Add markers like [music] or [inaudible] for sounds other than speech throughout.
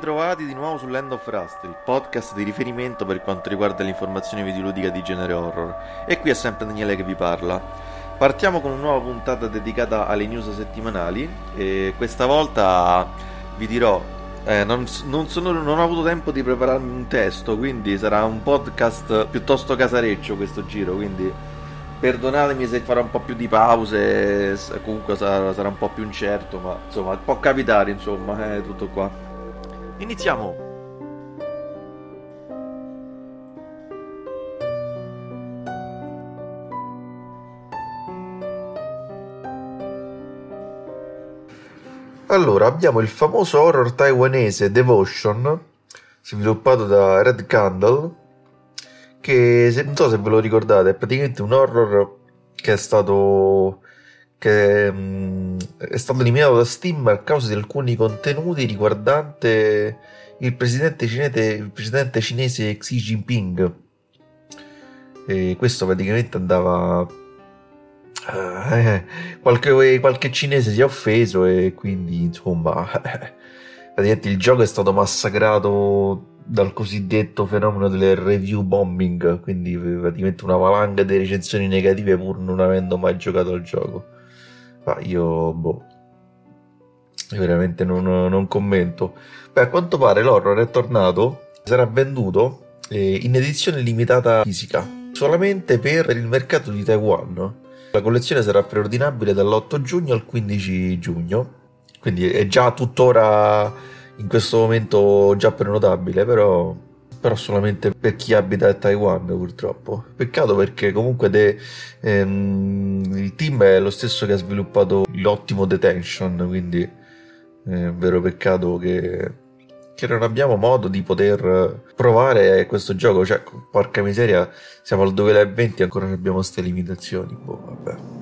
Ritrovati di nuovo su Land of Rust, il podcast di riferimento per quanto riguarda l'informazione videoludica di genere horror. E qui è sempre Daniele che vi parla. Partiamo con una nuova puntata dedicata alle news settimanali e questa volta vi dirò, eh, non, non, sono, non ho avuto tempo di prepararmi un testo, quindi sarà un podcast piuttosto casareccio questo giro, quindi perdonatemi se farò un po' più di pause, comunque sarà, sarà un po' più incerto, ma insomma può capitare, insomma, è tutto qua. Iniziamo! Allora, abbiamo il famoso horror taiwanese Devotion, sviluppato da Red Candle, che se, non so se ve lo ricordate, è praticamente un horror che è stato che mh, mm, è stato eliminato da Steam a causa di alcuni contenuti riguardante il presidente cinese, il presidente cinese Xi Jinping. E questo praticamente andava. Eh, [laughs] qualche, qualche, cinese si è offeso e quindi insomma [laughs] praticamente il gioco è stato massacrato dal cosiddetto fenomeno del review bombing quindi praticamente una valanga di recensioni negative pur non avendo mai giocato al gioco ma io, boh, veramente non, non commento. Beh, a quanto pare l'horror è tornato, sarà venduto eh, in edizione limitata fisica, solamente per il mercato di Taiwan. La collezione sarà preordinabile dall'8 giugno al 15 giugno, quindi è già tuttora in questo momento già prenotabile, però però solamente per chi abita a Taiwan purtroppo. Peccato perché comunque de, ehm, il team è lo stesso che ha sviluppato l'ottimo Detention, quindi è un vero peccato che, che non abbiamo modo di poter provare questo gioco, cioè porca miseria siamo al 2020 e ancora non abbiamo queste limitazioni, boh vabbè.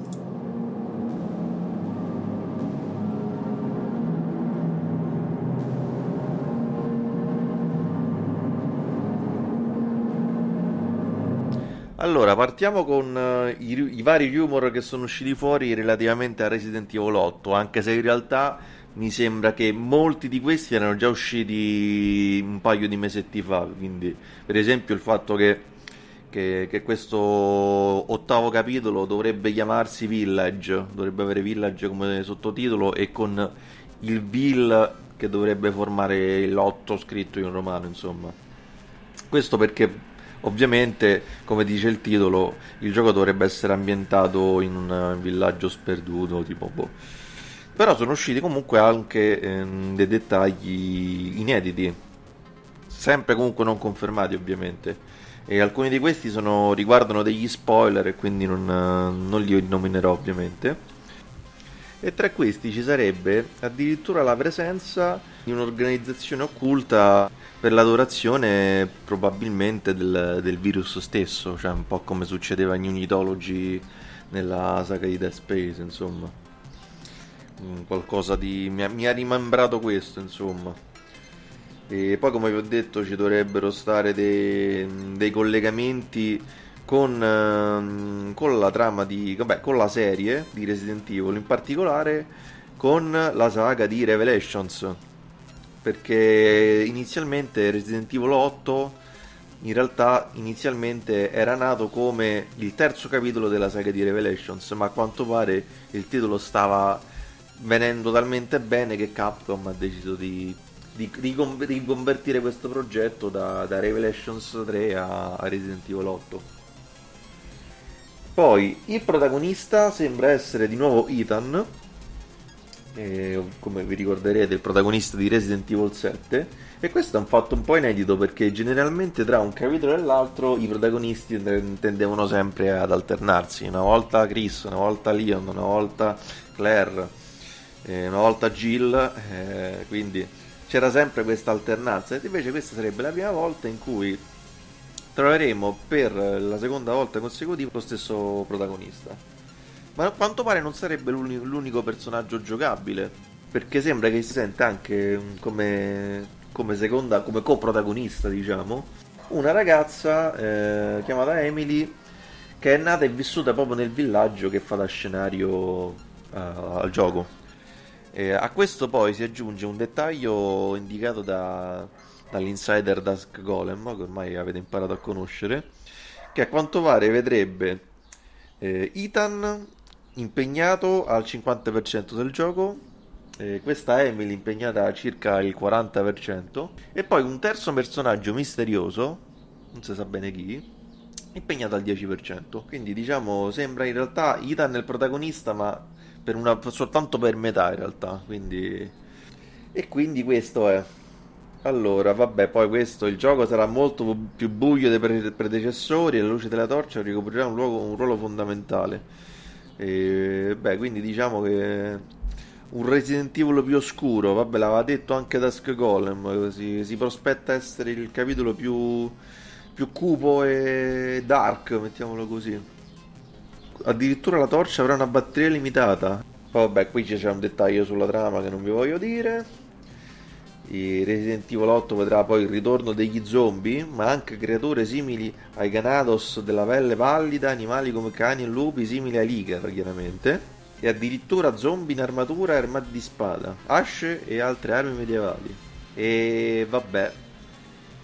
Allora, partiamo con uh, i, i, vari rumor che sono usciti fuori relativamente a Resident Evil 8, anche se in realtà mi sembra che molti di questi erano già usciti un paio di mesetti fa, quindi per esempio il fatto che, che, che questo ottavo capitolo dovrebbe chiamarsi Village, dovrebbe avere Village come sottotitolo e con il Bill che dovrebbe formare l'otto scritto in romano, insomma. Questo perché Ovviamente, come dice il titolo, il gioco dovrebbe essere ambientato in un villaggio sperduto, tipo boh. Però sono usciti comunque anche ehm, dei dettagli inediti, sempre comunque non confermati ovviamente. E alcuni di questi sono, riguardano degli spoiler e quindi non, non li nominerò ovviamente. E tra questi ci sarebbe addirittura la presenza di un'organizzazione occulta per l'adorazione probabilmente del, del, virus stesso, cioè un po' come succedeva in Unitology nella saga di Death Space, insomma. Mm, qualcosa di... mi ha, mi ha rimembrato questo, insomma. E poi, come vi ho detto, ci dovrebbero stare dei, dei collegamenti con, ehm, con, la trama di... vabbè, con la serie di Resident Evil, in particolare con la saga di Revelations perché inizialmente Resident Evil 8 in realtà inizialmente era nato come il terzo capitolo della saga di Revelations, ma a quanto pare il titolo stava venendo talmente bene che Capcom ha deciso di, di, di, di convertire questo progetto da, da Revelations 3 a, a Resident Evil 8. Poi il protagonista sembra essere di nuovo Ethan, eh, come vi ricorderete, il protagonista di Resident Evil 7. E questo è un fatto un po' inedito perché generalmente tra un capitolo e l'altro i protagonisti tendevano sempre ad alternarsi. Una volta Chris, una volta Leon, una volta Claire, eh, una volta Jill. Eh, quindi c'era sempre questa alternanza. Ed invece questa sarebbe la prima volta in cui troveremo per la seconda volta consecutiva lo stesso protagonista. Ma a quanto pare non sarebbe l'unico personaggio giocabile. Perché sembra che si sente anche come, come seconda, come coprotagonista, diciamo, una ragazza eh, chiamata Emily che è nata e vissuta proprio nel villaggio che fa da scenario uh, al gioco. E a questo poi si aggiunge un dettaglio indicato da, dall'insider Dusk Golem, che ormai avete imparato a conoscere, che a quanto pare vedrebbe eh, Ethan impegnato al 50% del gioco, eh, questa Emily impegnata circa il 40%, e poi un terzo personaggio misterioso, non si sa bene chi, impegnato al 10%. Quindi diciamo sembra in realtà Ethan il protagonista, ma per una, soltanto per metà in realtà. Quindi... E quindi questo è. Allora, vabbè, poi questo, il gioco sarà molto più buio dei pre- predecessori e la luce della torcia ricoprirà un, luogo, un ruolo fondamentale. E, beh, quindi diciamo che un Resident Evil più oscuro, vabbè, l'aveva detto anche Dusk Golem, si, si prospetta essere il capitolo più, più cupo e dark, mettiamolo così. Addirittura la torcia avrà una batteria limitata. Vabbè, qui c'è un dettaglio sulla trama che non vi voglio dire. Il Resident Evil 8 vedrà poi il ritorno degli zombie, ma anche creature simili ai Ganados della pelle pallida, animali come cani e lupi simili ai Liger, chiaramente, e addirittura zombie in armatura e armati di spada, asce e altre armi medievali. E vabbè,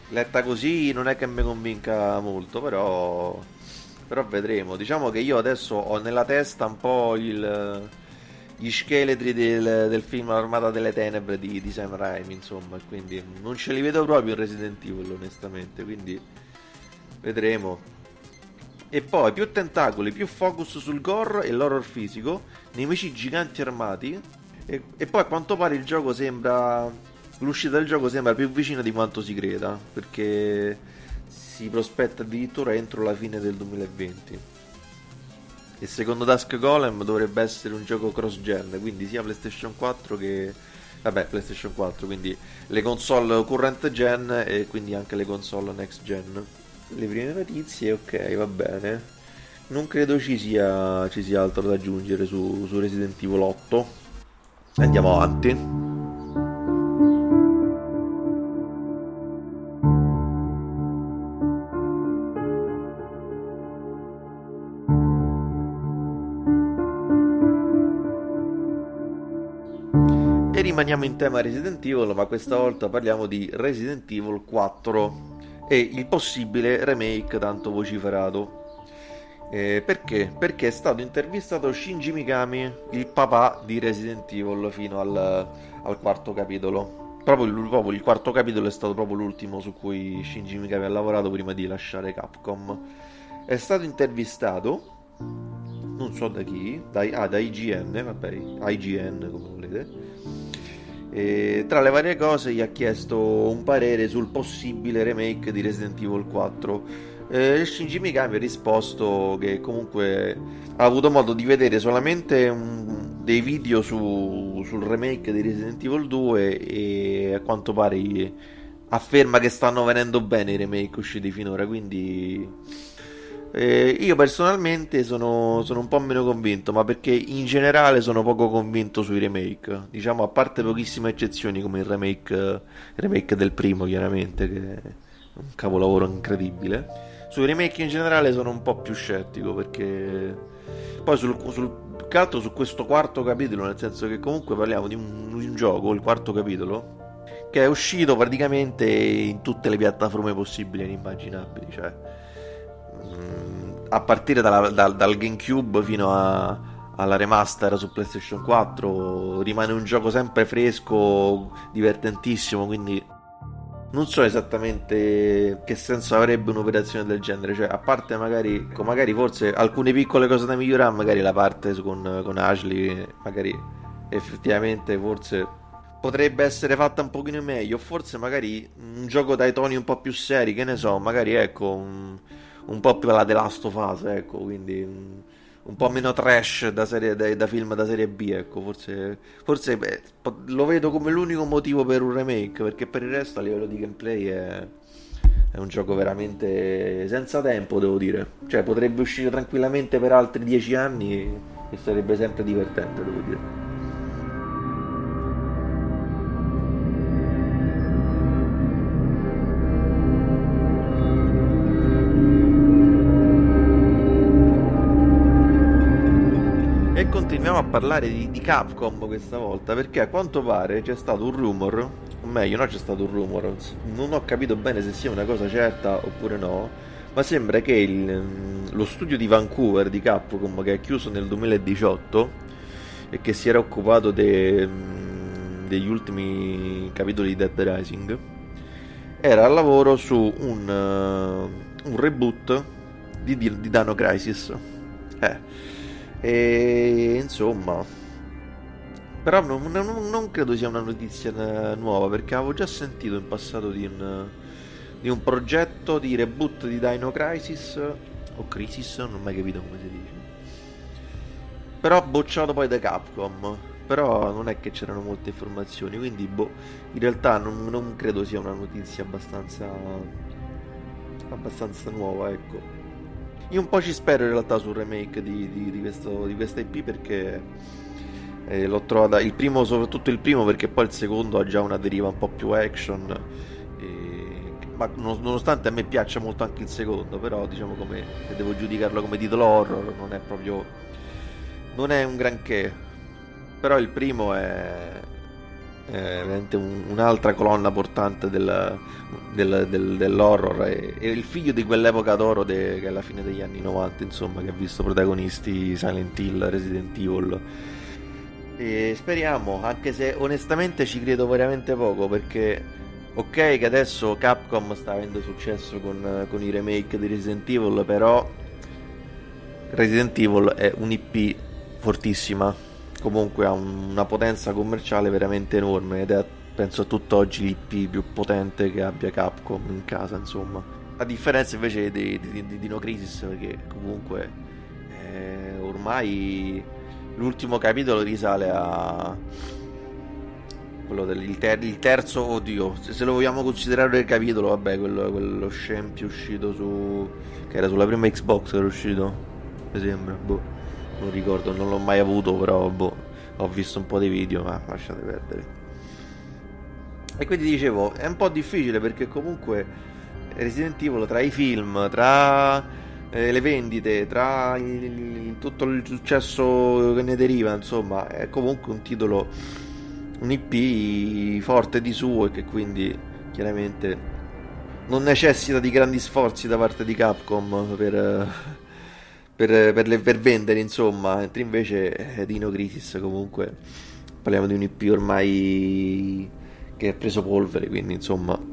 letta così non è che mi convinca molto, però, però vedremo. Diciamo che io adesso ho nella testa un po' il gli scheletri del, del film Armata delle Tenebre di, di Sam Raimi, insomma, quindi non ce li vedo proprio in Resident Evil, onestamente, quindi vedremo. E poi più tentacoli, più focus sul gore e l'horror fisico, nemici giganti armati. E, e poi a quanto pare il gioco sembra. L'uscita del gioco sembra più vicina di quanto si creda, perché si prospetta addirittura entro la fine del 2020. E secondo Dusk Golem dovrebbe essere un gioco cross-gen, quindi sia PlayStation 4 che... Vabbè, PlayStation 4, quindi le console current gen e quindi anche le console next gen. Le prime notizie, ok, va bene. Non credo ci sia, ci sia altro da aggiungere su, su Resident Evil 8. Andiamo avanti. Rimaniamo in tema Resident Evil, ma questa volta parliamo di Resident Evil 4 e il possibile remake tanto vociferato. Eh, perché? Perché è stato intervistato Shinji Mikami, il papà di Resident Evil, fino al, al quarto capitolo. Proprio il, proprio il, quarto capitolo è stato proprio l'ultimo su cui Shinji Mikami ha lavorato prima di lasciare Capcom. È stato intervistato, non so da chi, da, ah, da IGN, vabbè, IGN come volete e tra le varie cose gli ha chiesto un parere sul possibile remake di Resident Evil 4. Eh, Shinji Mikami ha risposto che comunque ha avuto modo di vedere solamente un, dei video su, sul remake di Resident Evil 2 e a quanto pare afferma che stanno venendo bene i remake usciti finora, quindi eh, io personalmente sono, sono, un po' meno convinto, ma perché in generale sono poco convinto sui remake. Diciamo, a parte pochissime eccezioni, come il remake, il remake del primo, chiaramente, che è un capolavoro incredibile. Sui remake in generale sono un po' più scettico perché poi sul, sul altro su questo quarto capitolo, nel senso che comunque parliamo di un, un gioco, il quarto capitolo, che è uscito praticamente in tutte le piattaforme possibili e inimmaginabili, cioè a partire dalla, dal, dal, GameCube fino a, alla remaster su PlayStation 4 rimane un gioco sempre fresco, divertentissimo, quindi non so esattamente che senso avrebbe un'operazione del genere, cioè a parte magari, magari forse alcune piccole cose da migliorare, magari la parte con, con Ashley, magari effettivamente forse potrebbe essere fatta un pochino meglio, forse magari un gioco dai toni un po' più seri, che ne so, magari ecco un un po' più alla The Last of Us, ecco, quindi un, un po' meno trash da, serie, da, da, film da serie B, ecco, forse, forse beh, lo vedo come l'unico motivo per un remake, perché per il resto a livello di gameplay è, è un gioco veramente senza tempo, devo dire, cioè potrebbe uscire tranquillamente per altri dieci anni e sarebbe sempre divertente, devo dire. Parlare di, di, Capcom questa volta perché a quanto pare c'è stato un rumor, o meglio, no c'è stato un rumor, non ho capito bene se sia una cosa certa oppure no, ma sembra che il, lo studio di Vancouver di Capcom che è chiuso nel 2018 e che si era occupato de, degli ultimi capitoli di Dead Rising era al lavoro su un, uh, un reboot di, di Dano Crisis. Eh e insomma, però non, non, non, credo sia una notizia nuova perché avevo già sentito in passato di un, di un progetto di reboot di Dino Crisis o Crisis, non ho mai capito come si dice. Però bocciato poi da Capcom. Però non è che c'erano molte informazioni, quindi boh, in realtà non, non credo sia una notizia abbastanza abbastanza nuova, ecco. Io un po' ci spero in realtà sul remake di, di, di, questo, di questa IP perché eh, l'ho trovata il primo, soprattutto il primo, perché poi il secondo ha già una deriva un po' più action. E, ma nonostante a me piaccia molto anche il secondo, però diciamo come se devo giudicarlo come titolo horror, non è proprio. non è un granché. Però il primo è veramente un, un'altra colonna portante del, del, del, dell'horror. E, e, il figlio di quell'epoca d'oro de, che è la fine degli anni 90 insomma che ha visto protagonisti Silent Hill, Resident Evil. E speriamo anche se onestamente ci credo veramente poco perché ok che adesso Capcom sta avendo successo con, con i remake di Resident Evil però Resident Evil è un'IP fortissima comunque ha una potenza commerciale veramente enorme ed è penso a tutt'oggi l'IP più potente che abbia Capcom in casa insomma. A differenza invece di, di, di Dino Crisis perché comunque eh, ormai l'ultimo capitolo risale a quello del ter, il terzo oddio se, se, lo vogliamo considerare il capitolo vabbè quello, quello scempio uscito su che era sulla prima Xbox che era uscito mi sembra boh non ricordo, non l'ho mai avuto, però boh, ho visto un po' di video, ma lasciate perdere. E quindi dicevo, è un po' difficile perché comunque Resident Evil tra i film, tra eh, le vendite, tra il, tutto il successo che ne deriva, insomma, è comunque un titolo, un IP forte di suo e che quindi chiaramente non necessita di grandi sforzi da parte di Capcom per per, per, le, per vendere, insomma. Mentre invece eh, Dino Crisis comunque parliamo di un IP ormai che ha preso polvere, quindi insomma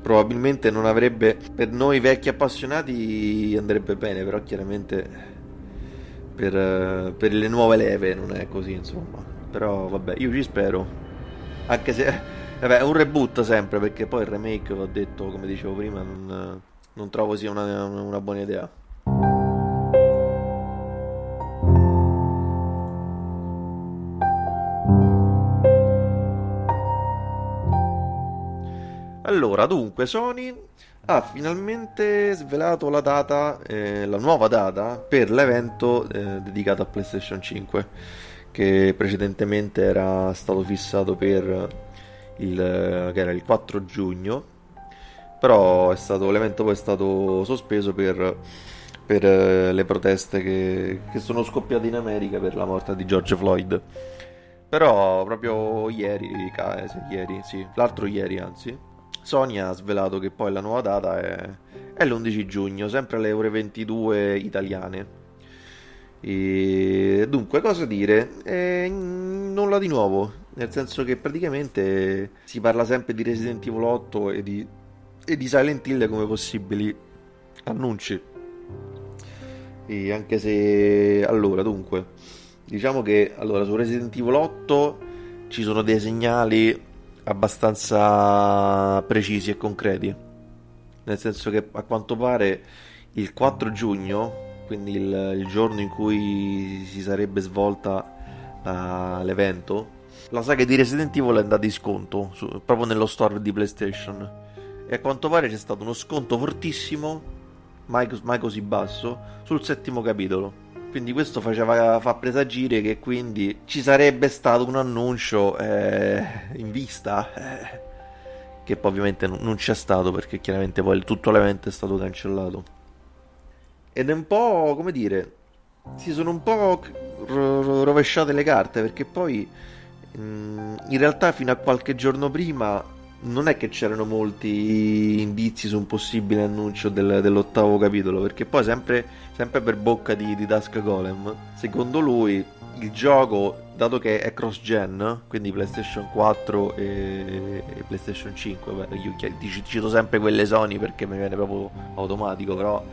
probabilmente non avrebbe per noi vecchi appassionati andrebbe bene, però chiaramente per, per le nuove leve non è così, insomma. Però vabbè, io ci spero. Anche se [laughs] vabbè, è un reboot sempre, perché poi il remake, ho detto, come dicevo prima, non, non trovo sia una, una buona idea. Allora, dunque, Sony ha finalmente svelato la data, eh, la nuova data per l'evento eh, dedicato a PlayStation 5, che precedentemente era stato fissato per il, che era il 4 giugno, però stato, l'evento poi è stato sospeso per, per eh, le proteste che, che sono scoppiate in America per la morte di George Floyd. Però proprio ieri, eh, ieri sì, l'altro ieri anzi, Sony ha svelato che poi la nuova data è, è l'11 giugno, sempre alle ore 22 italiane. E dunque, cosa dire? Eh, nulla di nuovo, nel senso che praticamente si parla sempre di Resident Evil 8 e di, e di Silent Hill come possibili annunci. E anche se allora, dunque, diciamo che allora su Resident Evil 8 ci sono dei segnali abbastanza precisi e concreti. Nel senso che a quanto pare il 4 giugno, quindi il, il giorno in cui si sarebbe svolta uh, l'evento, la saga di Resident Evil è andata in sconto su, proprio nello store di PlayStation. E a quanto pare c'è stato uno sconto fortissimo, mai, mai così basso, sul settimo capitolo quindi questo faceva fa presagire che quindi ci sarebbe stato un annuncio eh, in vista, eh, che poi ovviamente non, c'è stato perché chiaramente poi tutto l'evento è stato cancellato. Ed è un po' come dire, si sono un po' rovesciate le carte perché poi mm, in realtà fino a qualche giorno prima non è che c'erano molti indizi su un possibile annuncio del, dell'ottavo capitolo, perché poi sempre, sempre per bocca di, di, Dusk Golem, secondo lui il gioco, dato che è cross-gen, quindi PlayStation 4 e, e PlayStation 5, beh, io cito sempre quelle Sony perché mi viene proprio automatico, però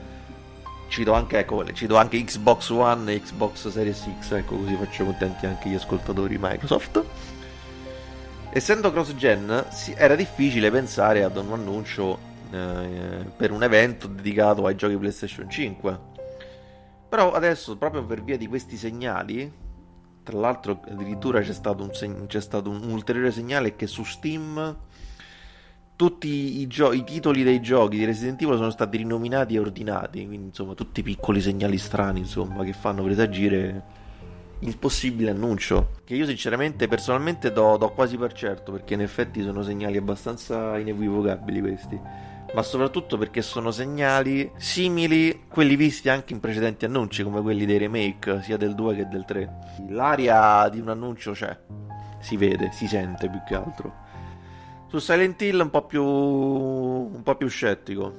cito anche, ecco, cito anche Xbox One e Xbox Series X, ecco così faccio contenti anche gli ascoltatori Microsoft essendo cross-gen era difficile pensare ad un annuncio eh, per un evento dedicato ai giochi PlayStation 5. Però adesso, proprio per via di questi segnali, tra l'altro addirittura c'è stato un, seg- c'è stato un ulteriore segnale che su Steam tutti i, gio- i, titoli dei giochi di Resident Evil sono stati rinominati e ordinati, quindi insomma tutti piccoli segnali strani insomma, che fanno presagire il possibile annuncio. Che io sinceramente personalmente do, do, quasi per certo, perché in effetti sono segnali abbastanza inequivocabili questi. Ma soprattutto perché sono segnali simili a quelli visti anche in precedenti annunci, come quelli dei remake, sia del 2 che del 3. L'aria di un annuncio c'è, si vede, si sente più che altro. Su Silent Hill un po' più, un po più scettico,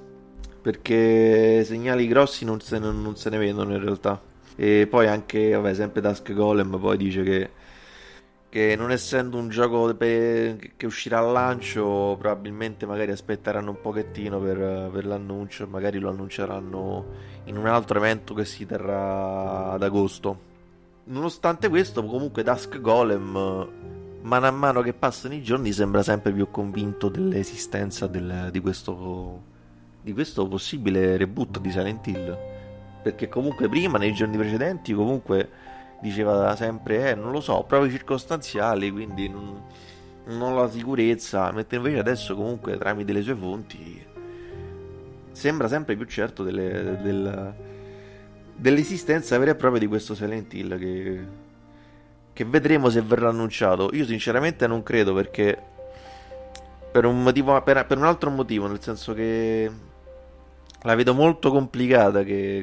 perché segnali grossi non se, non se ne vedono in realtà. E poi anche, vabbè, sempre Dusk Golem poi dice che, che non essendo un gioco che uscirà al lancio, probabilmente magari aspetteranno un pochettino per, per l'annuncio, magari lo annunceranno in un altro evento che si terrà ad agosto. Nonostante questo, comunque Dusk Golem, mano a mano che passano i giorni, sembra sempre più convinto dell'esistenza del, di, questo, di questo possibile reboot di Silent Hill perché comunque prima, nei giorni precedenti, comunque diceva sempre, eh, non lo so, prove circostanziali, quindi non, non ho la sicurezza, mentre invece adesso comunque tramite le sue fonti sembra sempre più certo delle, del, dell'esistenza vera e propria di questo Silent Hill che, che vedremo se verrà annunciato. Io sinceramente non credo perché per un motivo per, per un altro motivo, nel senso che la vedo molto complicata che,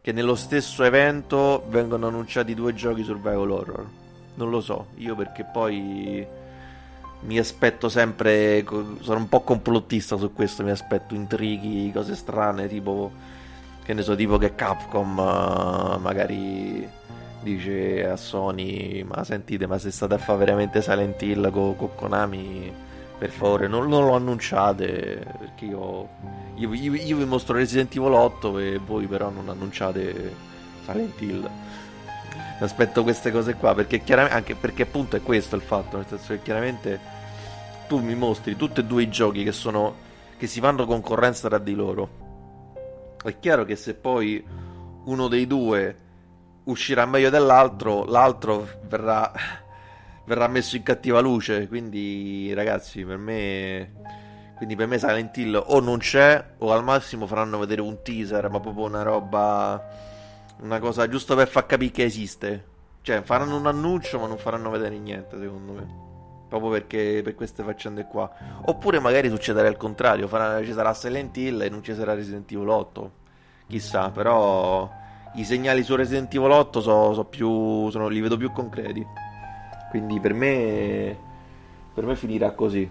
che, nello stesso evento vengono annunciati due giochi survival horror. Non lo so, io perché poi mi aspetto sempre, sono un po' complottista su questo, mi aspetto intrighi, cose strane, tipo, che ne so, tipo che Capcom uh, magari dice a Sony, ma sentite, ma se state a fare veramente Silent Hill con, con Konami per favore non, non, lo annunciate perché io, io, io, io, vi mostro Resident Evil 8 e voi però non annunciate Silent Hill. Aspetto queste cose qua perché chiaramente anche perché appunto è questo il fatto nel senso che chiaramente tu mi mostri tutti e due i giochi che sono che si fanno concorrenza tra di loro. È chiaro che se poi uno dei due uscirà meglio dell'altro l'altro verrà verrà messo in cattiva luce. Quindi, ragazzi, per me. Quindi per me Silent Hill o non c'è, o al massimo faranno vedere un teaser, ma proprio una roba. Una cosa giusto per far capire che esiste. Cioè, faranno un annuncio, ma non faranno vedere niente, secondo me. Proprio perché per queste faccende qua. Oppure magari succederà il contrario. Farà, ci sarà Silent Hill e non ci sarà Resident Evil 8. Chissà, però. I segnali su Resident Evil 8 so, so più, sono, li vedo più concreti. Quindi per me, per me finirà così.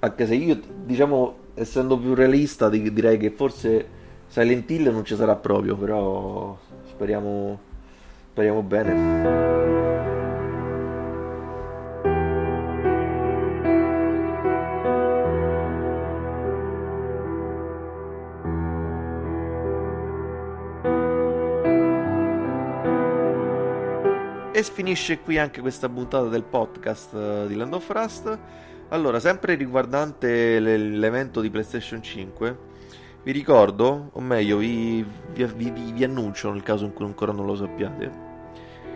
Anche se io, diciamo, essendo più realista, direi che forse Silent Hill non ci sarà proprio, però speriamo, speriamo bene. E finisce qui anche questa puntata del podcast eh, di Land of Rust. Allora, sempre riguardante l'evento di PlayStation 5, vi ricordo, o meglio, vi, vi, vi, vi annuncio nel caso in cui ancora non lo sappiate,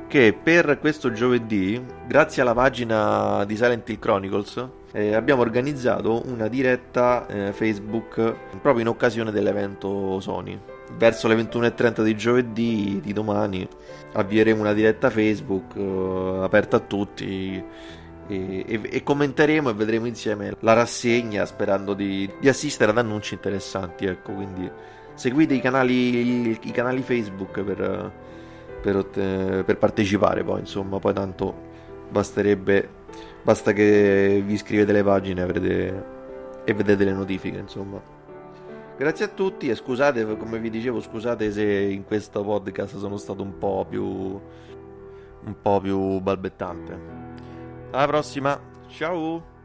che per questo giovedì, grazie alla pagina di Silent Hill Chronicles, eh, abbiamo organizzato una diretta eh, Facebook proprio in occasione dell'evento Sony. Verso le 21.30 di giovedì di domani avvieremo una diretta Facebook eh, aperta a tutti e, e, e, commenteremo e vedremo insieme la rassegna sperando di, di assistere ad annunci interessanti. Ecco, quindi seguite i canali, i canali Facebook per, per, per partecipare poi, insomma, poi tanto basterebbe, basta che vi iscrivete alle pagine avrete, e vedete le notifiche, insomma. Grazie a tutti e scusate, come vi dicevo, scusate se in questo podcast sono stato un po' più un po' più balbettante. Alla prossima, ciao!